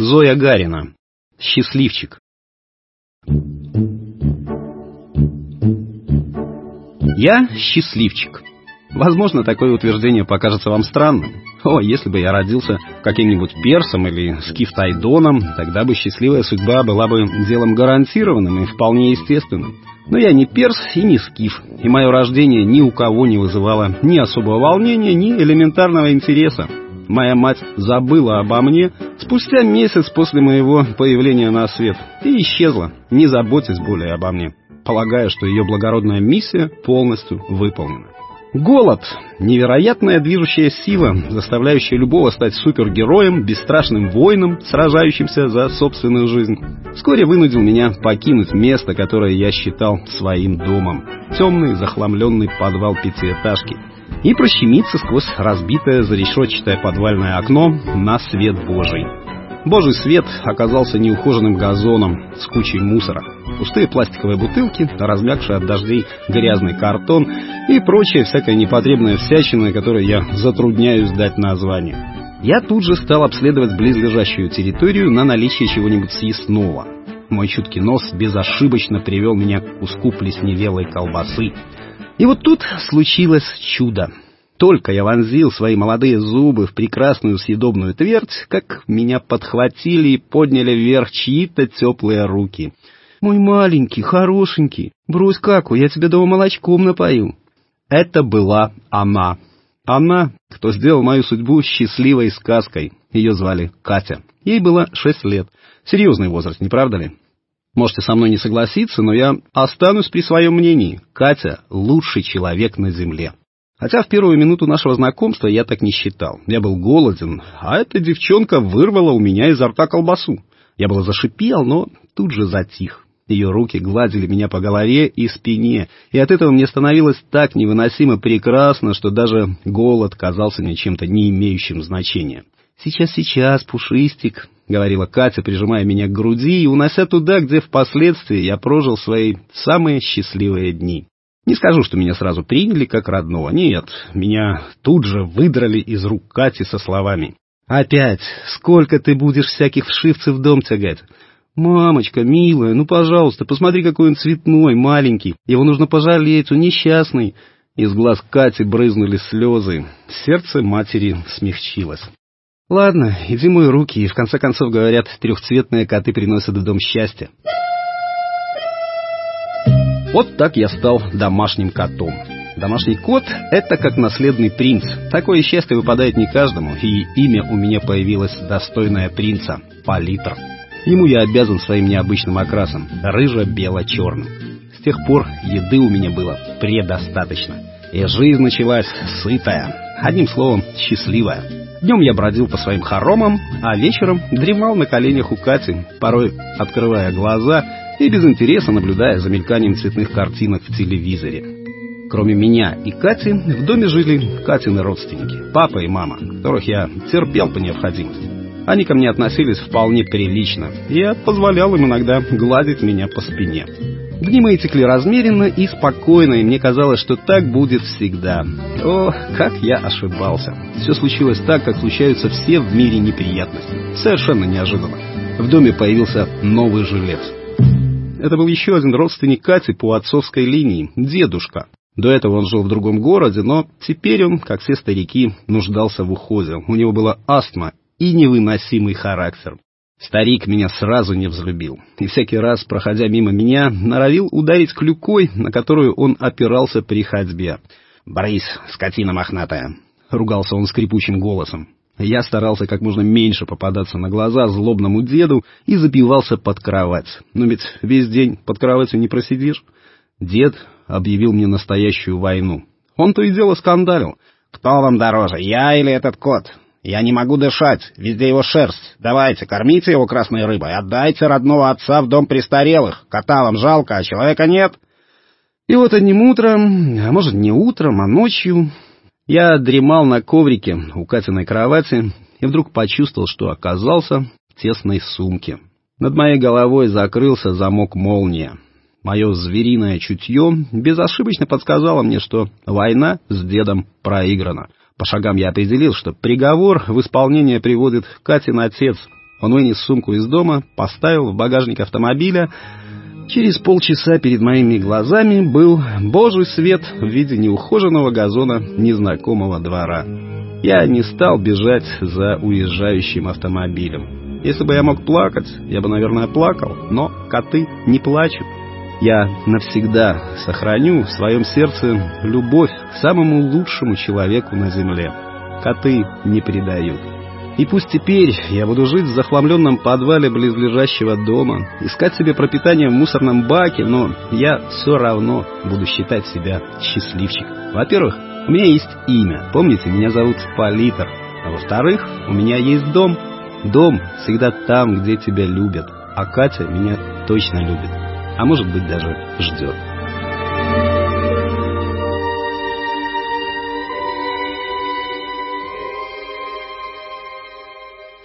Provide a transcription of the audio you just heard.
Зоя Гарина. Счастливчик. Я счастливчик. Возможно, такое утверждение покажется вам странным. О, если бы я родился каким-нибудь персом или скифтайдоном, тогда бы счастливая судьба была бы делом гарантированным и вполне естественным. Но я не перс и не скиф, и мое рождение ни у кого не вызывало ни особого волнения, ни элементарного интереса. Моя мать забыла обо мне спустя месяц после моего появления на свет и исчезла, не заботясь более обо мне, полагая, что ее благородная миссия полностью выполнена. Голод — невероятная движущая сила, заставляющая любого стать супергероем, бесстрашным воином, сражающимся за собственную жизнь. Вскоре вынудил меня покинуть место, которое я считал своим домом. Темный, захламленный подвал пятиэтажки. И прощемиться сквозь разбитое зарешетчатое подвальное окно на свет Божий. Божий свет оказался неухоженным газоном с кучей мусора. Пустые пластиковые бутылки, размягший от дождей грязный картон и прочая всякая непотребная всячина, которой я затрудняюсь дать название. Я тут же стал обследовать близлежащую территорию на наличие чего-нибудь съестного. Мой чуткий нос безошибочно привел меня к куску плесневелой колбасы. И вот тут случилось чудо. Только я вонзил свои молодые зубы в прекрасную съедобную твердь, как меня подхватили и подняли вверх чьи-то теплые руки. «Мой маленький, хорошенький, брось каку, я тебя дома молочком напою». Это была она. Она, кто сделал мою судьбу счастливой сказкой. Ее звали Катя. Ей было шесть лет. Серьезный возраст, не правда ли? Можете со мной не согласиться, но я останусь при своем мнении. Катя — лучший человек на земле. Хотя в первую минуту нашего знакомства я так не считал. Я был голоден, а эта девчонка вырвала у меня изо рта колбасу. Я было зашипел, но тут же затих. Ее руки гладили меня по голове и спине, и от этого мне становилось так невыносимо прекрасно, что даже голод казался мне чем-то не имеющим значения. «Сейчас, сейчас, пушистик», — говорила Катя, прижимая меня к груди и унося туда, где впоследствии я прожил свои самые счастливые дни. Не скажу, что меня сразу приняли как родного. Нет, меня тут же выдрали из рук Кати со словами. «Опять! Сколько ты будешь всяких вшивцев в дом тягать? Мамочка, милая, ну, пожалуйста, посмотри, какой он цветной, маленький. Его нужно пожалеть, он несчастный». Из глаз Кати брызнули слезы. Сердце матери смягчилось. «Ладно, иди мой руки, и в конце концов, говорят, трехцветные коты приносят в дом счастье». Вот так я стал домашним котом. Домашний кот — это как наследный принц. Такое счастье выпадает не каждому, и имя у меня появилось достойное принца — Палитр. Ему я обязан своим необычным окрасом — рыжо-бело-черным. С тех пор еды у меня было предостаточно. И жизнь началась сытая, одним словом, счастливая. Днем я бродил по своим хоромам, а вечером дремал на коленях у Кати, порой открывая глаза и без интереса наблюдая за мельканием цветных картинок в телевизоре. Кроме меня и Кати, в доме жили Катины родственники, папа и мама, которых я терпел по необходимости. Они ко мне относились вполне прилично, и я позволял им иногда гладить меня по спине. Дни мои текли размеренно и спокойно, и мне казалось, что так будет всегда. О, как я ошибался. Все случилось так, как случаются все в мире неприятности. Совершенно неожиданно. В доме появился новый жилец. Это был еще один родственник Кати по отцовской линии, дедушка. До этого он жил в другом городе, но теперь он, как все старики, нуждался в уходе. У него была астма и невыносимый характер. Старик меня сразу не взлюбил, и всякий раз, проходя мимо меня, норовил ударить клюкой, на которую он опирался при ходьбе. «Брысь, скотина мохнатая!» — ругался он скрипучим голосом. Я старался как можно меньше попадаться на глаза злобному деду и забивался под кровать. Но ведь весь день под кроватью не просидишь. Дед объявил мне настоящую войну. Он то и дело скандалил. «Кто вам дороже, я или этот кот? Я не могу дышать, везде его шерсть. Давайте, кормите его красной рыбой, отдайте родного отца в дом престарелых. Кота вам жалко, а человека нет». И вот одним утром, а может не утром, а ночью, я дремал на коврике у Катиной кровати и вдруг почувствовал, что оказался в тесной сумке. Над моей головой закрылся замок молния. Мое звериное чутье безошибочно подсказало мне, что война с дедом проиграна. По шагам я определил, что приговор в исполнение приводит Катин отец. Он вынес сумку из дома, поставил в багажник автомобиля. Через полчаса перед моими глазами был божий свет в виде неухоженного газона незнакомого двора. Я не стал бежать за уезжающим автомобилем. Если бы я мог плакать, я бы, наверное, плакал, но коты не плачут. Я навсегда сохраню в своем сердце любовь к самому лучшему человеку на земле. Коты не предают. И пусть теперь я буду жить в захламленном подвале близлежащего дома, искать себе пропитание в мусорном баке, но я все равно буду считать себя счастливчиком. Во-первых, у меня есть имя. Помните, меня зовут Политер. А во-вторых, у меня есть дом. Дом всегда там, где тебя любят. А Катя меня точно любит. А может быть даже ждет.